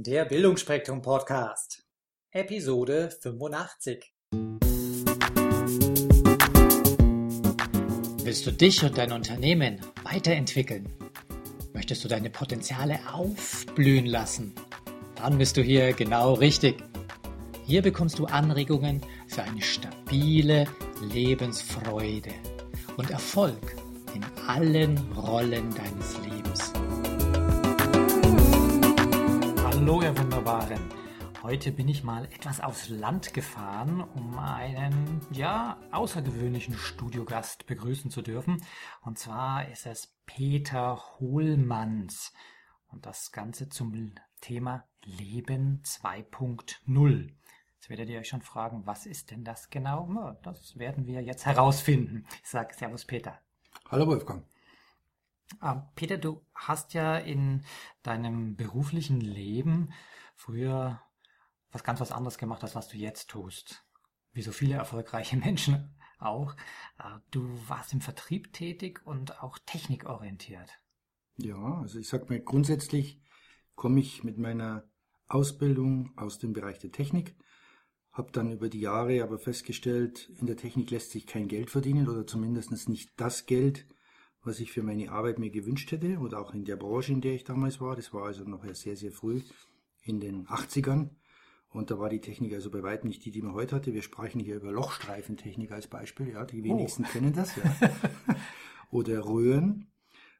Der Bildungsspektrum Podcast. Episode 85. Willst du dich und dein Unternehmen weiterentwickeln? Möchtest du deine Potenziale aufblühen lassen? Dann bist du hier genau richtig. Hier bekommst du Anregungen für eine stabile Lebensfreude und Erfolg in allen Rollen deines Lebens. Hallo, ihr Wunderbaren. Heute bin ich mal etwas aufs Land gefahren, um einen, ja, außergewöhnlichen Studiogast begrüßen zu dürfen. Und zwar ist es Peter Hohlmanns. Und das Ganze zum Thema Leben 2.0. Jetzt werdet ihr euch schon fragen, was ist denn das genau? Das werden wir jetzt herausfinden. Ich sage Servus Peter. Hallo Wolfgang. Ah, Peter, du hast ja in deinem beruflichen Leben früher was ganz was anderes gemacht, als was du jetzt tust. Wie so viele erfolgreiche Menschen auch. Ah, du warst im Vertrieb tätig und auch technikorientiert. Ja, also ich sag mal, grundsätzlich komme ich mit meiner Ausbildung aus dem Bereich der Technik, habe dann über die Jahre aber festgestellt, in der Technik lässt sich kein Geld verdienen oder zumindest nicht das Geld, was ich für meine Arbeit mir gewünscht hätte oder auch in der Branche, in der ich damals war. Das war also noch sehr, sehr früh in den 80ern. Und da war die Technik also bei weitem nicht die, die man heute hatte. Wir sprechen hier über Lochstreifentechnik als Beispiel. Ja, die wenigsten oh. kennen das. Ja. oder Röhren.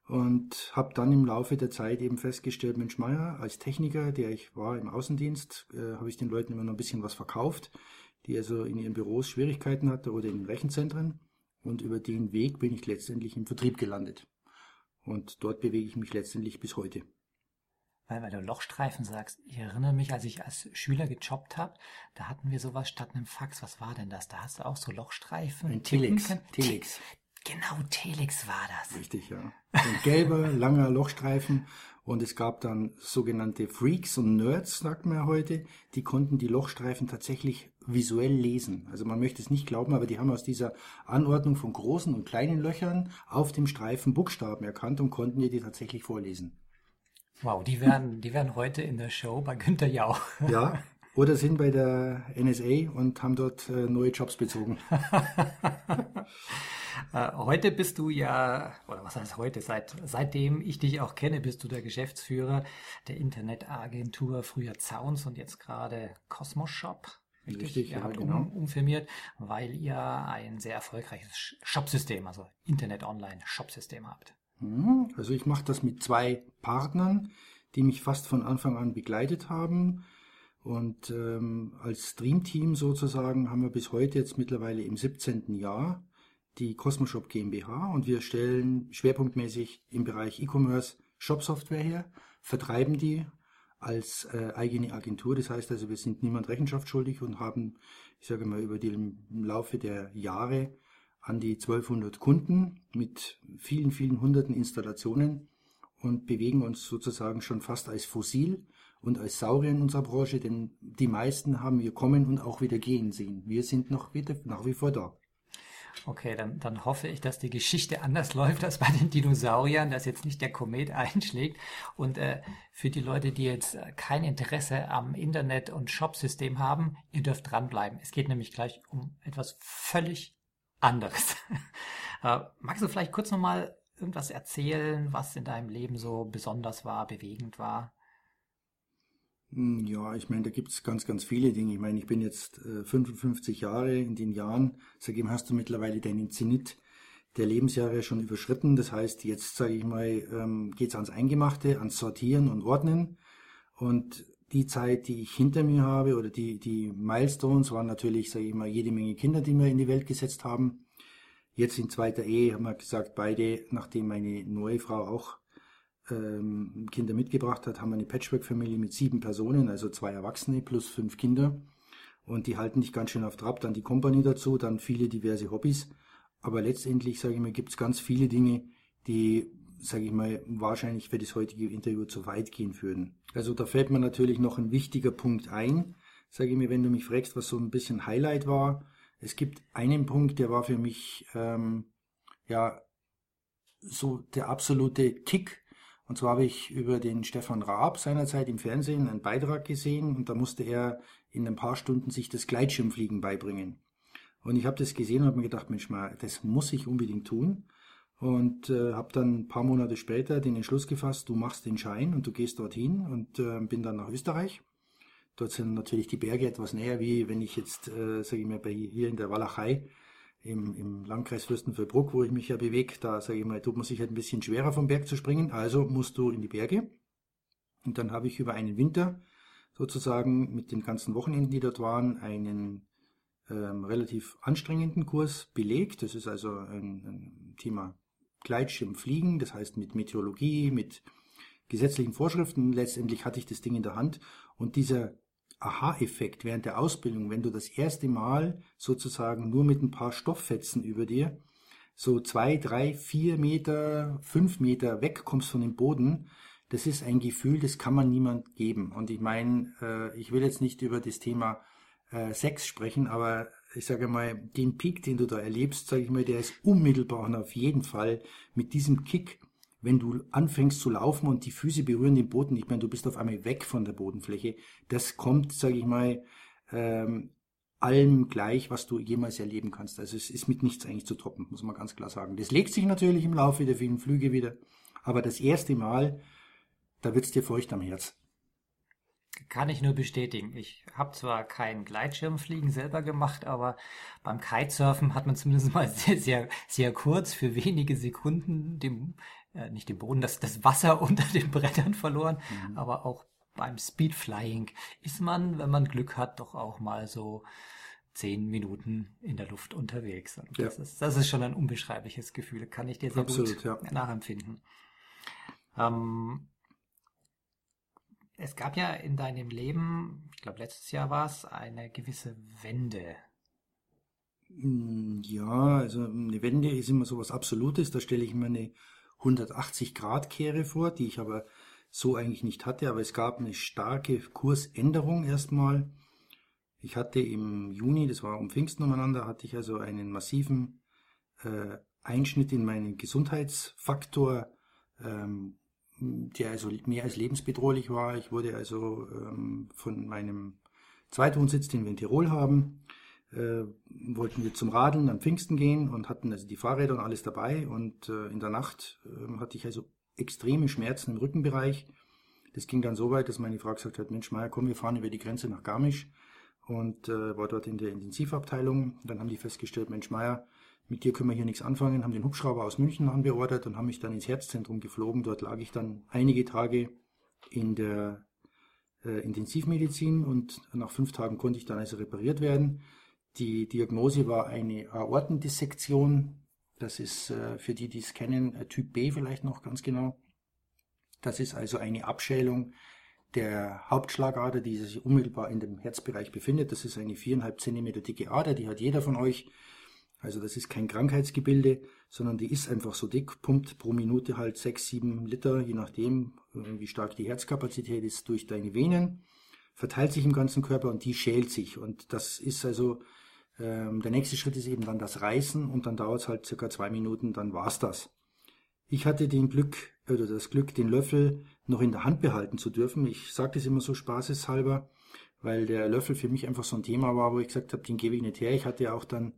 Und habe dann im Laufe der Zeit eben festgestellt, Mensch Meier, als Techniker, der ich war im Außendienst, äh, habe ich den Leuten immer noch ein bisschen was verkauft, die also in ihren Büros Schwierigkeiten hatten oder in den Rechenzentren. Und über den Weg bin ich letztendlich im Vertrieb gelandet. Und dort bewege ich mich letztendlich bis heute. Weil, weil du Lochstreifen sagst, ich erinnere mich, als ich als Schüler gejobbt habe, da hatten wir sowas statt einem Fax. Was war denn das? Da hast du auch so Lochstreifen. Ein Telex. Telex. Genau, Telex war das. Richtig, ja. Ein gelber, langer Lochstreifen. Und es gab dann sogenannte Freaks und Nerds, sagt man ja heute, die konnten die Lochstreifen tatsächlich visuell lesen. Also man möchte es nicht glauben, aber die haben aus dieser Anordnung von großen und kleinen Löchern auf dem Streifen Buchstaben erkannt und konnten dir die tatsächlich vorlesen. Wow, die werden, die werden heute in der Show bei Günther Jauch. Ja, oder sind bei der NSA und haben dort äh, neue Jobs bezogen. Äh, heute bist du ja, oder was heißt heute, seit, seitdem ich dich auch kenne, bist du der Geschäftsführer der Internetagentur, früher Zauns und jetzt gerade Cosmos Shop. Richtig, richtig ihr ja, habt genau. um, umfirmiert, weil ihr ein sehr erfolgreiches Shopsystem, also Internet-Online-Shopsystem habt. Mhm, also ich mache das mit zwei Partnern, die mich fast von Anfang an begleitet haben. Und ähm, als Dreamteam sozusagen haben wir bis heute jetzt mittlerweile im 17. Jahr die Cosmoshop GmbH und wir stellen schwerpunktmäßig im Bereich E-Commerce Shop-Software her, vertreiben die als äh, eigene Agentur. Das heißt also, wir sind niemand Rechenschaft schuldig und haben, ich sage mal, über den Laufe der Jahre an die 1200 Kunden mit vielen, vielen hunderten Installationen und bewegen uns sozusagen schon fast als Fossil und als Saurier in unserer Branche, denn die meisten haben wir kommen und auch wieder gehen sehen. Wir sind noch wieder, nach wie vor da. Okay, dann, dann hoffe ich, dass die Geschichte anders läuft als bei den Dinosauriern, dass jetzt nicht der Komet einschlägt. Und äh, für die Leute, die jetzt äh, kein Interesse am Internet- und Shopsystem haben, ihr dürft dranbleiben. Es geht nämlich gleich um etwas völlig anderes. äh, magst du vielleicht kurz nochmal irgendwas erzählen, was in deinem Leben so besonders war, bewegend war? Hm, ja, ich meine, da gibt es ganz, ganz viele Dinge. Ich meine, ich bin jetzt äh, 55 Jahre in den Jahren, seitdem hast du mittlerweile deinen Zenit der Lebensjahre schon überschritten. Das heißt, jetzt, sage ich mal, ähm, geht es ans Eingemachte, ans Sortieren und Ordnen. Und die Zeit, die ich hinter mir habe, oder die, die Milestones, waren natürlich, sage ich mal, jede Menge Kinder, die wir in die Welt gesetzt haben. Jetzt in zweiter Ehe haben wir gesagt, beide, nachdem meine neue Frau auch Kinder mitgebracht hat, haben wir eine Patchwork-Familie mit sieben Personen, also zwei Erwachsene plus fünf Kinder. Und die halten dich ganz schön auf Trab. Dann die Kompanie dazu, dann viele diverse Hobbys. Aber letztendlich, sage ich mal, gibt es ganz viele Dinge, die, sage ich mal, wahrscheinlich für das heutige Interview zu weit gehen würden. Also da fällt mir natürlich noch ein wichtiger Punkt ein, sage ich mir, wenn du mich fragst, was so ein bisschen Highlight war. Es gibt einen Punkt, der war für mich, ähm, ja, so der absolute Kick, Und zwar habe ich über den Stefan Raab seinerzeit im Fernsehen einen Beitrag gesehen und da musste er in ein paar Stunden sich das Gleitschirmfliegen beibringen. Und ich habe das gesehen und habe mir gedacht, Mensch mal, das muss ich unbedingt tun. Und äh, habe dann ein paar Monate später den Entschluss gefasst, du machst den Schein und du gehst dorthin und äh, bin dann nach Österreich. Dort sind natürlich die Berge etwas näher, wie wenn ich jetzt, äh, sage ich mal, bei, hier in der Walachei im, im Landkreis Fürstenfeldbruck, wo ich mich ja bewege, da sage ich mal, tut man sich halt ein bisschen schwerer vom Berg zu springen, also musst du in die Berge. Und dann habe ich über einen Winter sozusagen mit den ganzen Wochenenden, die dort waren, einen ähm, relativ anstrengenden Kurs belegt. Das ist also ein, ein Thema Gleitschirmfliegen, das heißt mit Meteorologie, mit gesetzlichen Vorschriften. Letztendlich hatte ich das Ding in der Hand und dieser Aha-Effekt während der Ausbildung, wenn du das erste Mal sozusagen nur mit ein paar Stofffetzen über dir so zwei, drei, vier Meter, fünf Meter wegkommst von dem Boden, das ist ein Gefühl, das kann man niemand geben. Und ich meine, äh, ich will jetzt nicht über das Thema äh, Sex sprechen, aber ich sage mal, den Peak, den du da erlebst, sage ich mal, der ist unmittelbar und auf jeden Fall mit diesem Kick wenn du anfängst zu laufen und die Füße berühren den Boden nicht mehr, du bist auf einmal weg von der Bodenfläche. Das kommt, sage ich mal, ähm, allem gleich, was du jemals erleben kannst. Also es ist mit nichts eigentlich zu toppen, muss man ganz klar sagen. Das legt sich natürlich im Laufe der vielen Flüge wieder, aber das erste Mal, da wird's dir feucht am Herz. Kann ich nur bestätigen. Ich habe zwar kein Gleitschirmfliegen selber gemacht, aber beim Kitesurfen hat man zumindest mal sehr, sehr, sehr kurz für wenige Sekunden dem äh, nicht den Boden, das, das Wasser unter den Brettern verloren, mhm. aber auch beim Speedflying ist man, wenn man Glück hat, doch auch mal so zehn Minuten in der Luft unterwegs. Und das, ist, das ist schon ein unbeschreibliches Gefühl, kann ich dir sehr Absolut, gut ja. nachempfinden. Ähm, es gab ja in deinem Leben, ich glaube letztes Jahr war es, eine gewisse Wende. Mm, ja, also eine Wende ist immer so was Absolutes. Da stelle ich mir eine 180-Grad-Kehre vor, die ich aber so eigentlich nicht hatte. Aber es gab eine starke Kursänderung erstmal. Ich hatte im Juni, das war um Pfingsten umeinander, hatte ich also einen massiven äh, Einschnitt in meinen Gesundheitsfaktor, ähm, der also mehr als lebensbedrohlich war. Ich wurde also ähm, von meinem Zweitwohnsitz, den wir in Tirol haben, äh, wollten wir zum Radeln am Pfingsten gehen und hatten also die Fahrräder und alles dabei. Und äh, in der Nacht äh, hatte ich also extreme Schmerzen im Rückenbereich. Das ging dann so weit, dass meine Frau gesagt hat, Mensch Meier, komm, wir fahren über die Grenze nach Garmisch und äh, war dort in der Intensivabteilung. Dann haben die festgestellt, Mensch Meier, mit dir können wir hier nichts anfangen, haben den Hubschrauber aus München anbeordert und haben mich dann ins Herzzentrum geflogen. Dort lag ich dann einige Tage in der äh, Intensivmedizin und nach fünf Tagen konnte ich dann also repariert werden. Die Diagnose war eine Aortendissektion. Das ist äh, für die, die es kennen, äh, Typ B vielleicht noch ganz genau. Das ist also eine Abschälung der Hauptschlagader, die sich unmittelbar in dem Herzbereich befindet. Das ist eine viereinhalb Zentimeter dicke Ader, die hat jeder von euch. Also das ist kein Krankheitsgebilde, sondern die ist einfach so dick, pumpt pro Minute halt sechs, sieben Liter, je nachdem, äh, wie stark die Herzkapazität ist, durch deine Venen, verteilt sich im ganzen Körper und die schält sich. Und das ist also ähm, der nächste Schritt ist eben dann das Reißen und dann dauert es halt circa zwei Minuten, dann war's das. Ich hatte den Glück, oder das Glück, den Löffel noch in der Hand behalten zu dürfen. Ich sage das immer so spaßeshalber, weil der Löffel für mich einfach so ein Thema war, wo ich gesagt habe, den gebe ich nicht her. Ich hatte ja auch dann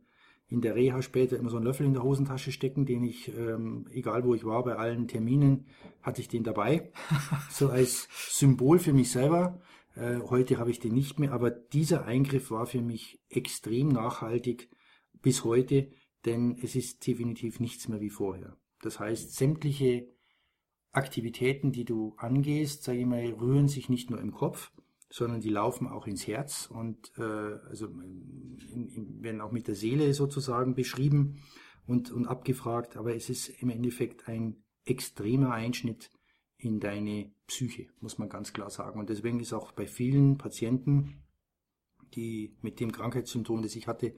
in der Reha später immer so einen Löffel in der Hosentasche stecken, den ich, ähm, egal wo ich war, bei allen Terminen hatte ich den dabei. so als Symbol für mich selber. Äh, heute habe ich den nicht mehr, aber dieser Eingriff war für mich extrem nachhaltig bis heute, denn es ist definitiv nichts mehr wie vorher. Das heißt, sämtliche Aktivitäten, die du angehst, sage ich mal, rühren sich nicht nur im Kopf, sondern die laufen auch ins Herz und äh, also in, in, werden auch mit der Seele sozusagen beschrieben und, und abgefragt. Aber es ist im Endeffekt ein extremer Einschnitt in deine Psyche, muss man ganz klar sagen. Und deswegen ist auch bei vielen Patienten, die mit dem Krankheitssymptom, das ich hatte,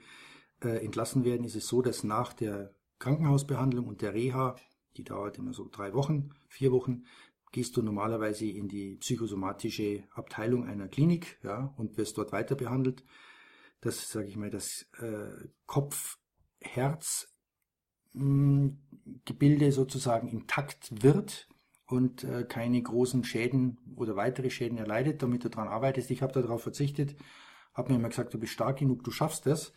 äh, entlassen werden, ist es so, dass nach der Krankenhausbehandlung und der Reha, die dauert immer so drei Wochen, vier Wochen, gehst du normalerweise in die psychosomatische Abteilung einer Klinik ja, und wirst dort weiter behandelt. Das, sage ich mal, das äh, Kopf-Herz-Gebilde sozusagen intakt wird und äh, keine großen Schäden oder weitere Schäden erleidet, damit du daran arbeitest. Ich habe darauf verzichtet, habe mir immer gesagt, du bist stark genug, du schaffst das.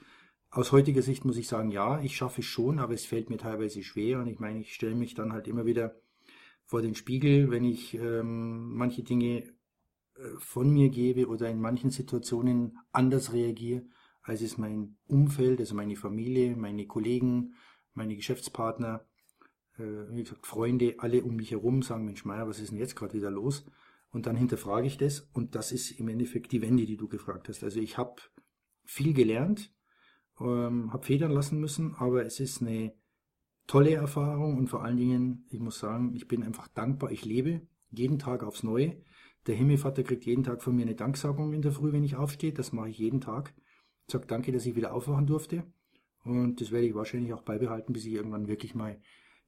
Aus heutiger Sicht muss ich sagen, ja, ich schaffe es schon, aber es fällt mir teilweise schwer und ich meine, ich stelle mich dann halt immer wieder vor den Spiegel, wenn ich ähm, manche Dinge äh, von mir gebe oder in manchen Situationen anders reagiere, als es mein Umfeld, also meine Familie, meine Kollegen, meine Geschäftspartner, äh, wie gesagt, Freunde, alle um mich herum sagen, Mensch Meier, was ist denn jetzt gerade wieder los? Und dann hinterfrage ich das und das ist im Endeffekt die Wende, die du gefragt hast. Also ich habe viel gelernt, ähm, habe federn lassen müssen, aber es ist eine tolle Erfahrung und vor allen Dingen, ich muss sagen, ich bin einfach dankbar. Ich lebe jeden Tag aufs Neue. Der Himmelvater kriegt jeden Tag von mir eine Danksagung in der Früh, wenn ich aufstehe. Das mache ich jeden Tag. Ich sage danke, dass ich wieder aufwachen durfte. Und das werde ich wahrscheinlich auch beibehalten, bis ich irgendwann wirklich mal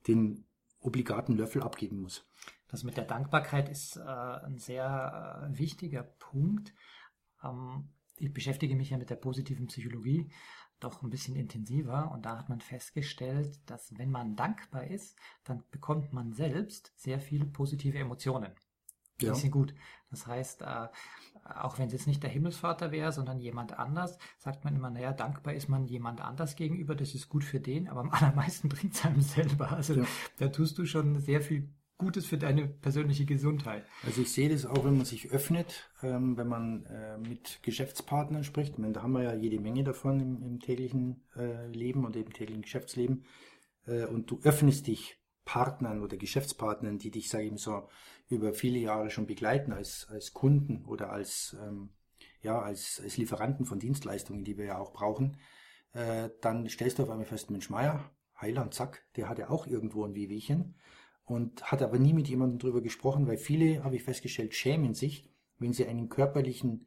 den obligaten Löffel abgeben muss. Das mit der Dankbarkeit ist äh, ein sehr äh, wichtiger Punkt. Ähm, ich beschäftige mich ja mit der positiven Psychologie doch ein bisschen intensiver und da hat man festgestellt, dass wenn man dankbar ist, dann bekommt man selbst sehr viele positive Emotionen. Ja. Die sind gut. Das heißt, äh, auch wenn es jetzt nicht der Himmelsvater wäre, sondern jemand anders, sagt man immer, naja, dankbar ist man jemand anders gegenüber, das ist gut für den, aber am allermeisten bringt es einem selber. Also ja. da tust du schon sehr viel Gutes für deine persönliche Gesundheit. Also ich sehe das auch, wenn man sich öffnet, ähm, wenn man äh, mit Geschäftspartnern spricht. Ich meine, da haben wir ja jede Menge davon im, im täglichen äh, Leben und im täglichen Geschäftsleben. Äh, und du öffnest dich Partnern oder Geschäftspartnern, die dich, sage ich mal so, über viele Jahre schon begleiten als, als Kunden oder als, ähm, ja, als, als Lieferanten von Dienstleistungen, die wir ja auch brauchen, äh, dann stellst du auf einmal fest, Mensch Meier, Heiland, zack, der hat ja auch irgendwo ein Wehwehchen und hat aber nie mit jemandem drüber gesprochen, weil viele, habe ich festgestellt, schämen sich, wenn sie einen körperlichen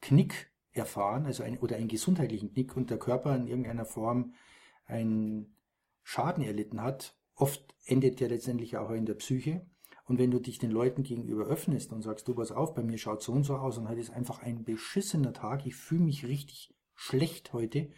Knick erfahren, also ein, oder einen gesundheitlichen Knick und der Körper in irgendeiner Form einen Schaden erlitten hat. Oft endet der letztendlich auch in der Psyche. Und wenn du dich den Leuten gegenüber öffnest und sagst, du pass auf, bei mir schaut so und so aus und heute ist einfach ein beschissener Tag, ich fühle mich richtig schlecht heute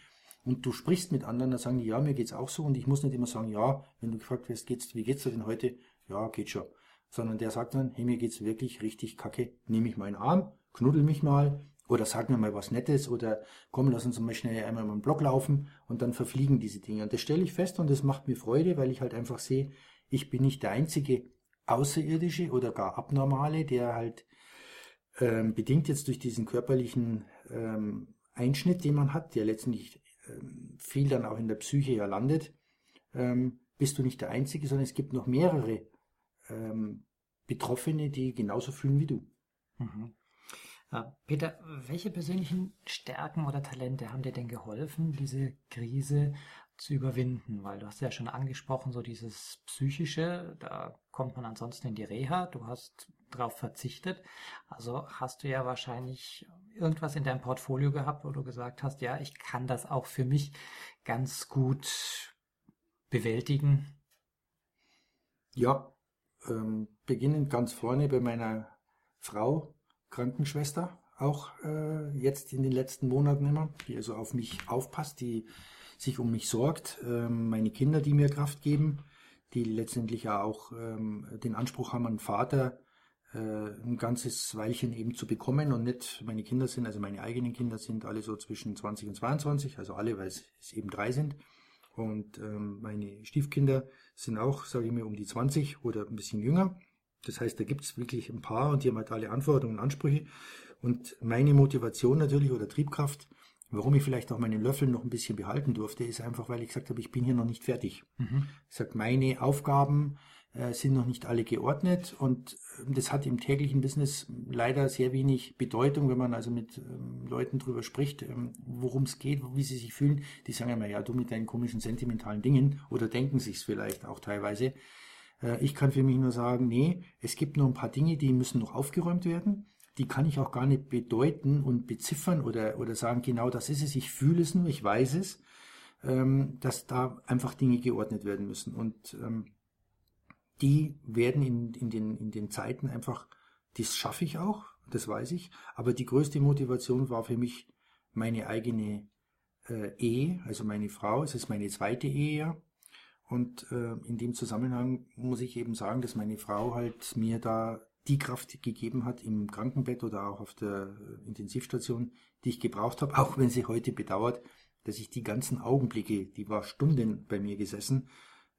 und du sprichst mit anderen, dann sagen die, ja, mir geht's auch so und ich muss nicht immer sagen, ja, wenn du gefragt wirst, geht's, wie geht's dir denn heute? Ja, geht schon. Sondern der sagt dann, hey, mir geht's wirklich richtig kacke, nehme ich meinen Arm, knuddel mich mal oder sag mir mal was Nettes oder komm, lass uns mal schnell einmal mal im Block laufen und dann verfliegen diese Dinge. Und das stelle ich fest und das macht mir Freude, weil ich halt einfach sehe, ich bin nicht der einzige Außerirdische oder gar Abnormale, der halt ähm, bedingt jetzt durch diesen körperlichen ähm, Einschnitt, den man hat, der letztendlich ähm, viel dann auch in der Psyche ja landet, ähm, bist du nicht der Einzige, sondern es gibt noch mehrere ähm, Betroffene, die genauso fühlen wie du. Mhm. Äh, Peter, welche persönlichen Stärken oder Talente haben dir denn geholfen, diese Krise zu überwinden? Weil du hast ja schon angesprochen, so dieses Psychische, da kommt man ansonsten in die Reha. Du hast darauf verzichtet. Also hast du ja wahrscheinlich irgendwas in deinem Portfolio gehabt, wo du gesagt hast, ja, ich kann das auch für mich ganz gut bewältigen. Ja, ähm, beginnend ganz vorne bei meiner Frau, Krankenschwester, auch äh, jetzt in den letzten Monaten immer, die also auf mich aufpasst, die sich um mich sorgt, ähm, meine Kinder, die mir Kraft geben, die letztendlich ja auch ähm, den Anspruch haben, einen Vater äh, ein ganzes Weilchen eben zu bekommen und nicht meine Kinder sind, also meine eigenen Kinder sind alle so zwischen 20 und 22, also alle, weil es eben drei sind. Und ähm, meine Stiefkinder sind auch, sage ich mir, um die 20 oder ein bisschen jünger. Das heißt, da gibt es wirklich ein paar und die haben halt alle Anforderungen und Ansprüche. Und meine Motivation natürlich oder Triebkraft, warum ich vielleicht auch meinen Löffel noch ein bisschen behalten durfte, ist einfach, weil ich gesagt habe, ich bin hier noch nicht fertig. Mhm. Ich sage, meine Aufgaben äh, sind noch nicht alle geordnet und ähm, das hat im täglichen Business leider sehr wenig Bedeutung, wenn man also mit ähm, Leuten drüber spricht, ähm, worum es geht, wie sie sich fühlen. Die sagen immer, ja, du mit deinen komischen sentimentalen Dingen oder denken sich's vielleicht auch teilweise. Äh, ich kann für mich nur sagen, nee, es gibt noch ein paar Dinge, die müssen noch aufgeräumt werden. Die kann ich auch gar nicht bedeuten und beziffern oder, oder sagen, genau das ist es. Ich fühle es nur, ich weiß es, ähm, dass da einfach Dinge geordnet werden müssen. Und ähm, die werden in, in, den, in den Zeiten einfach, das schaffe ich auch, das weiß ich, aber die größte Motivation war für mich meine eigene äh, Ehe, also meine Frau, es ist meine zweite Ehe ja. Und äh, in dem Zusammenhang muss ich eben sagen, dass meine Frau halt mir da die Kraft gegeben hat im Krankenbett oder auch auf der äh, Intensivstation, die ich gebraucht habe, auch wenn sie heute bedauert, dass ich die ganzen Augenblicke, die war Stunden bei mir gesessen,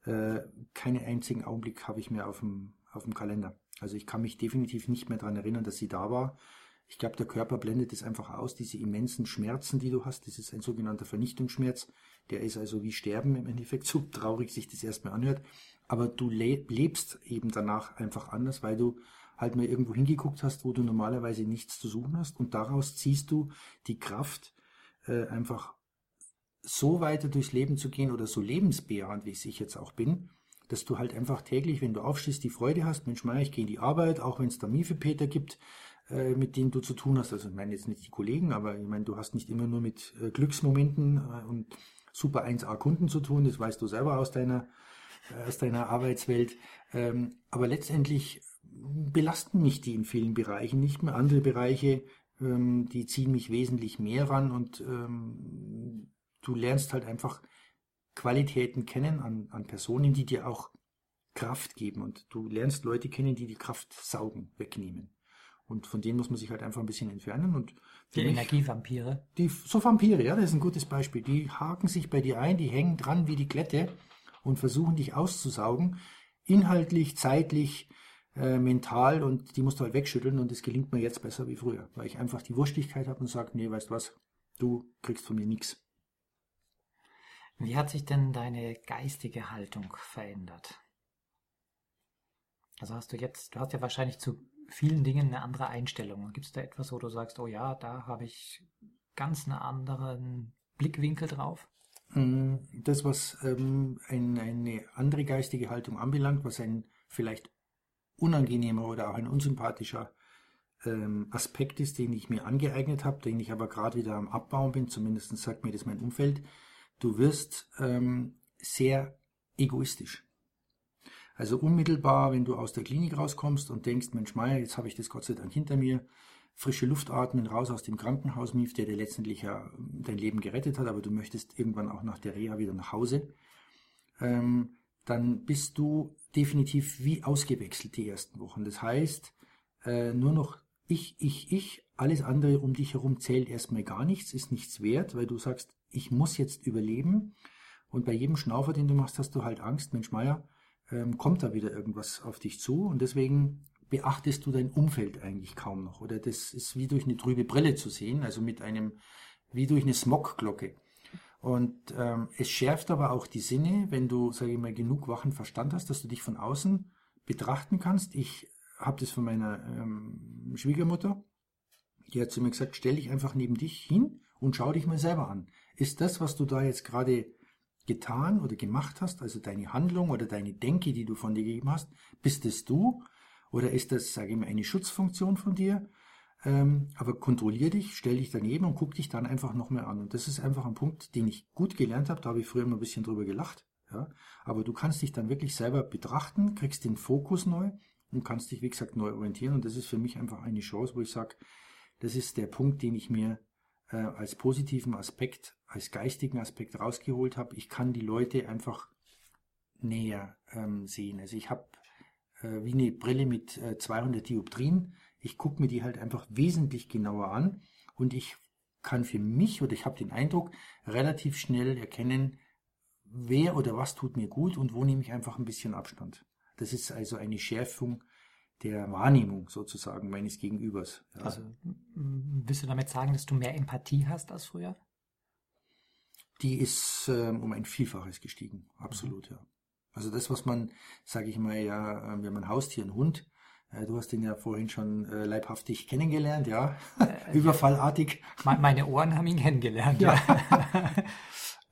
äh, keinen einzigen Augenblick habe ich mehr auf dem, auf dem Kalender. Also ich kann mich definitiv nicht mehr daran erinnern, dass sie da war. Ich glaube, der Körper blendet es einfach aus, diese immensen Schmerzen, die du hast. Das ist ein sogenannter Vernichtungsschmerz. Der ist also wie Sterben im Endeffekt, so traurig sich das erstmal anhört. Aber du lebst eben danach einfach anders, weil du halt mal irgendwo hingeguckt hast, wo du normalerweise nichts zu suchen hast. Und daraus ziehst du die Kraft, äh, einfach so weiter durchs Leben zu gehen oder so lebensbejahend, wie ich jetzt auch bin, dass du halt einfach täglich, wenn du aufstehst, die Freude hast, Mensch, Meier, ich gehe in die Arbeit, auch wenn es da Miefepeter gibt, äh, mit denen du zu tun hast. Also ich meine jetzt nicht die Kollegen, aber ich meine, du hast nicht immer nur mit äh, Glücksmomenten äh, und Super 1A Kunden zu tun, das weißt du selber aus deiner, äh, aus deiner Arbeitswelt. Ähm, aber letztendlich belasten mich die in vielen Bereichen nicht mehr. Andere Bereiche, ähm, die ziehen mich wesentlich mehr ran und ähm, du lernst halt einfach Qualitäten kennen an, an Personen, die dir auch Kraft geben und du lernst Leute kennen, die die Kraft saugen, wegnehmen. Und von denen muss man sich halt einfach ein bisschen entfernen. Und die mich, Energievampire. Die, so Vampire, ja, das ist ein gutes Beispiel. Die haken sich bei dir ein, die hängen dran wie die Klette und versuchen dich auszusaugen. Inhaltlich, zeitlich, äh, mental und die musst du halt wegschütteln und das gelingt mir jetzt besser wie früher, weil ich einfach die Wurstigkeit habe und sage, nee, weißt was, du kriegst von mir nichts. Wie hat sich denn deine geistige Haltung verändert? Also hast du jetzt, du hast ja wahrscheinlich zu vielen Dingen eine andere Einstellung. Gibt es da etwas, wo du sagst, oh ja, da habe ich ganz einen anderen Blickwinkel drauf? Mm, das, was ähm, ein, eine andere geistige Haltung anbelangt, was ein vielleicht unangenehmer oder auch ein unsympathischer ähm, Aspekt ist, den ich mir angeeignet habe, den ich aber gerade wieder am Abbauen bin, zumindest sagt mir das mein Umfeld, du wirst ähm, sehr egoistisch. Also unmittelbar, wenn du aus der Klinik rauskommst und denkst, Mensch Meier, jetzt habe ich das Gott sei Dank hinter mir, frische Luft atmen, raus aus dem Krankenhaus, Mief, der dir letztendlich ja dein Leben gerettet hat, aber du möchtest irgendwann auch nach der Reha wieder nach Hause, ähm, dann bist du definitiv wie ausgewechselt die ersten Wochen. Das heißt, äh, nur noch ich, ich, ich, alles andere um dich herum zählt erstmal gar nichts, ist nichts wert, weil du sagst, ich muss jetzt überleben. Und bei jedem Schnaufer, den du machst, hast du halt Angst, Mensch Meier, ähm, kommt da wieder irgendwas auf dich zu und deswegen beachtest du dein Umfeld eigentlich kaum noch. Oder das ist wie durch eine trübe Brille zu sehen, also mit einem, wie durch eine Smogglocke. Und ähm, es schärft aber auch die Sinne, wenn du, sage ich mal, genug wachen Verstand hast, dass du dich von außen betrachten kannst. Ich habe das von meiner ähm, Schwiegermutter. Die hat zu mir gesagt, stell dich einfach neben dich hin und schau dich mal selber an. Ist das, was du da jetzt gerade getan oder gemacht hast, also deine Handlung oder deine Denke, die du von dir gegeben hast, bist es du oder ist das, sage ich mal, eine Schutzfunktion von dir? Ähm, aber kontrollier dich, stell dich daneben und guck dich dann einfach nochmal an. Und das ist einfach ein Punkt, den ich gut gelernt habe. Da habe ich früher immer ein bisschen drüber gelacht. Ja? Aber du kannst dich dann wirklich selber betrachten, kriegst den Fokus neu und kannst dich, wie gesagt, neu orientieren. Und das ist für mich einfach eine Chance, wo ich sage, das ist der Punkt, den ich mir äh, als positiven Aspekt, als geistigen Aspekt rausgeholt habe. Ich kann die Leute einfach näher ähm, sehen. Also ich habe äh, wie eine Brille mit äh, 200 Dioptrien. Ich gucke mir die halt einfach wesentlich genauer an und ich kann für mich oder ich habe den Eindruck relativ schnell erkennen, wer oder was tut mir gut und wo nehme ich einfach ein bisschen Abstand. Das ist also eine Schärfung der Wahrnehmung sozusagen meines Gegenübers. Ja. Also willst du damit sagen, dass du mehr Empathie hast als früher? Die ist ähm, um ein Vielfaches gestiegen, absolut, mhm. ja. Also das, was man, sage ich mal, ja, äh, haben ein Haustier, einen Hund. Äh, du hast den ja vorhin schon äh, leibhaftig kennengelernt, ja, äh, überfallartig. Meine Ohren haben ihn kennengelernt, ja. ja.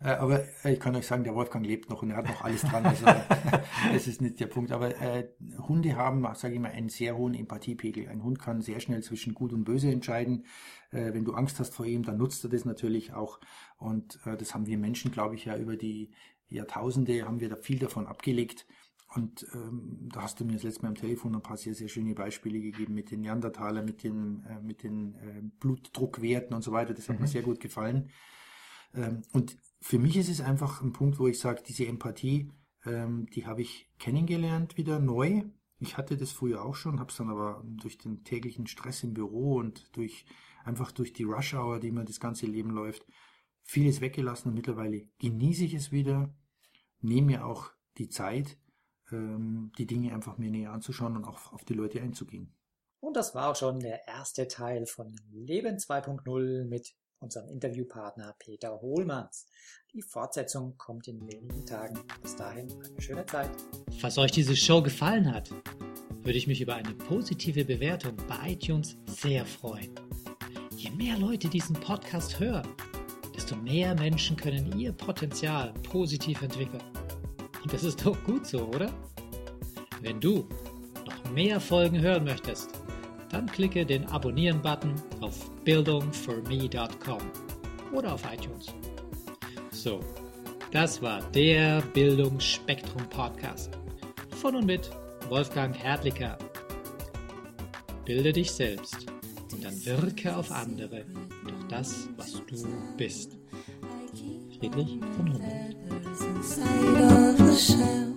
Äh, aber ich kann euch sagen, der Wolfgang lebt noch und er hat noch alles dran. Also das ist nicht der Punkt. Aber äh, Hunde haben, sage ich mal, einen sehr hohen Empathiepegel. Ein Hund kann sehr schnell zwischen Gut und Böse entscheiden. Äh, wenn du Angst hast vor ihm, dann nutzt er das natürlich auch. Und äh, das haben wir Menschen, glaube ich, ja über die Jahrtausende haben wir da viel davon abgelegt. Und ähm, da hast du mir das letzte Mal am Telefon ein paar sehr, sehr schöne Beispiele gegeben mit den Neandertaler, mit den, äh, mit den äh, Blutdruckwerten und so weiter. Das hat mhm. mir sehr gut gefallen. Ähm, und für mich ist es einfach ein Punkt, wo ich sage, diese Empathie Ähm, die habe ich kennengelernt wieder neu. Ich hatte das früher auch schon, habe es dann aber durch den täglichen Stress im Büro und durch einfach durch die Rush Hour, die mir das ganze Leben läuft, vieles weggelassen und mittlerweile genieße ich es wieder, nehme mir auch die Zeit, die Dinge einfach mir näher anzuschauen und auch auf die Leute einzugehen. Und das war auch schon der erste Teil von Leben 2.0 mit unserem Interviewpartner Peter Hohlmanns. Die Fortsetzung kommt in wenigen Tagen. Bis dahin eine schöne Zeit. Falls euch diese Show gefallen hat, würde ich mich über eine positive Bewertung bei iTunes sehr freuen. Je mehr Leute diesen Podcast hören, desto mehr Menschen können ihr Potenzial positiv entwickeln. Und das ist doch gut so, oder? Wenn du noch mehr Folgen hören möchtest, dann klicke den Abonnieren-Button auf bildungforme.com oder auf iTunes. So, das war der Bildungsspektrum Podcast von und mit Wolfgang Hertlicker. Bilde dich selbst und dann wirke auf andere durch das, was du bist. Friedrich von Humboldt. myself.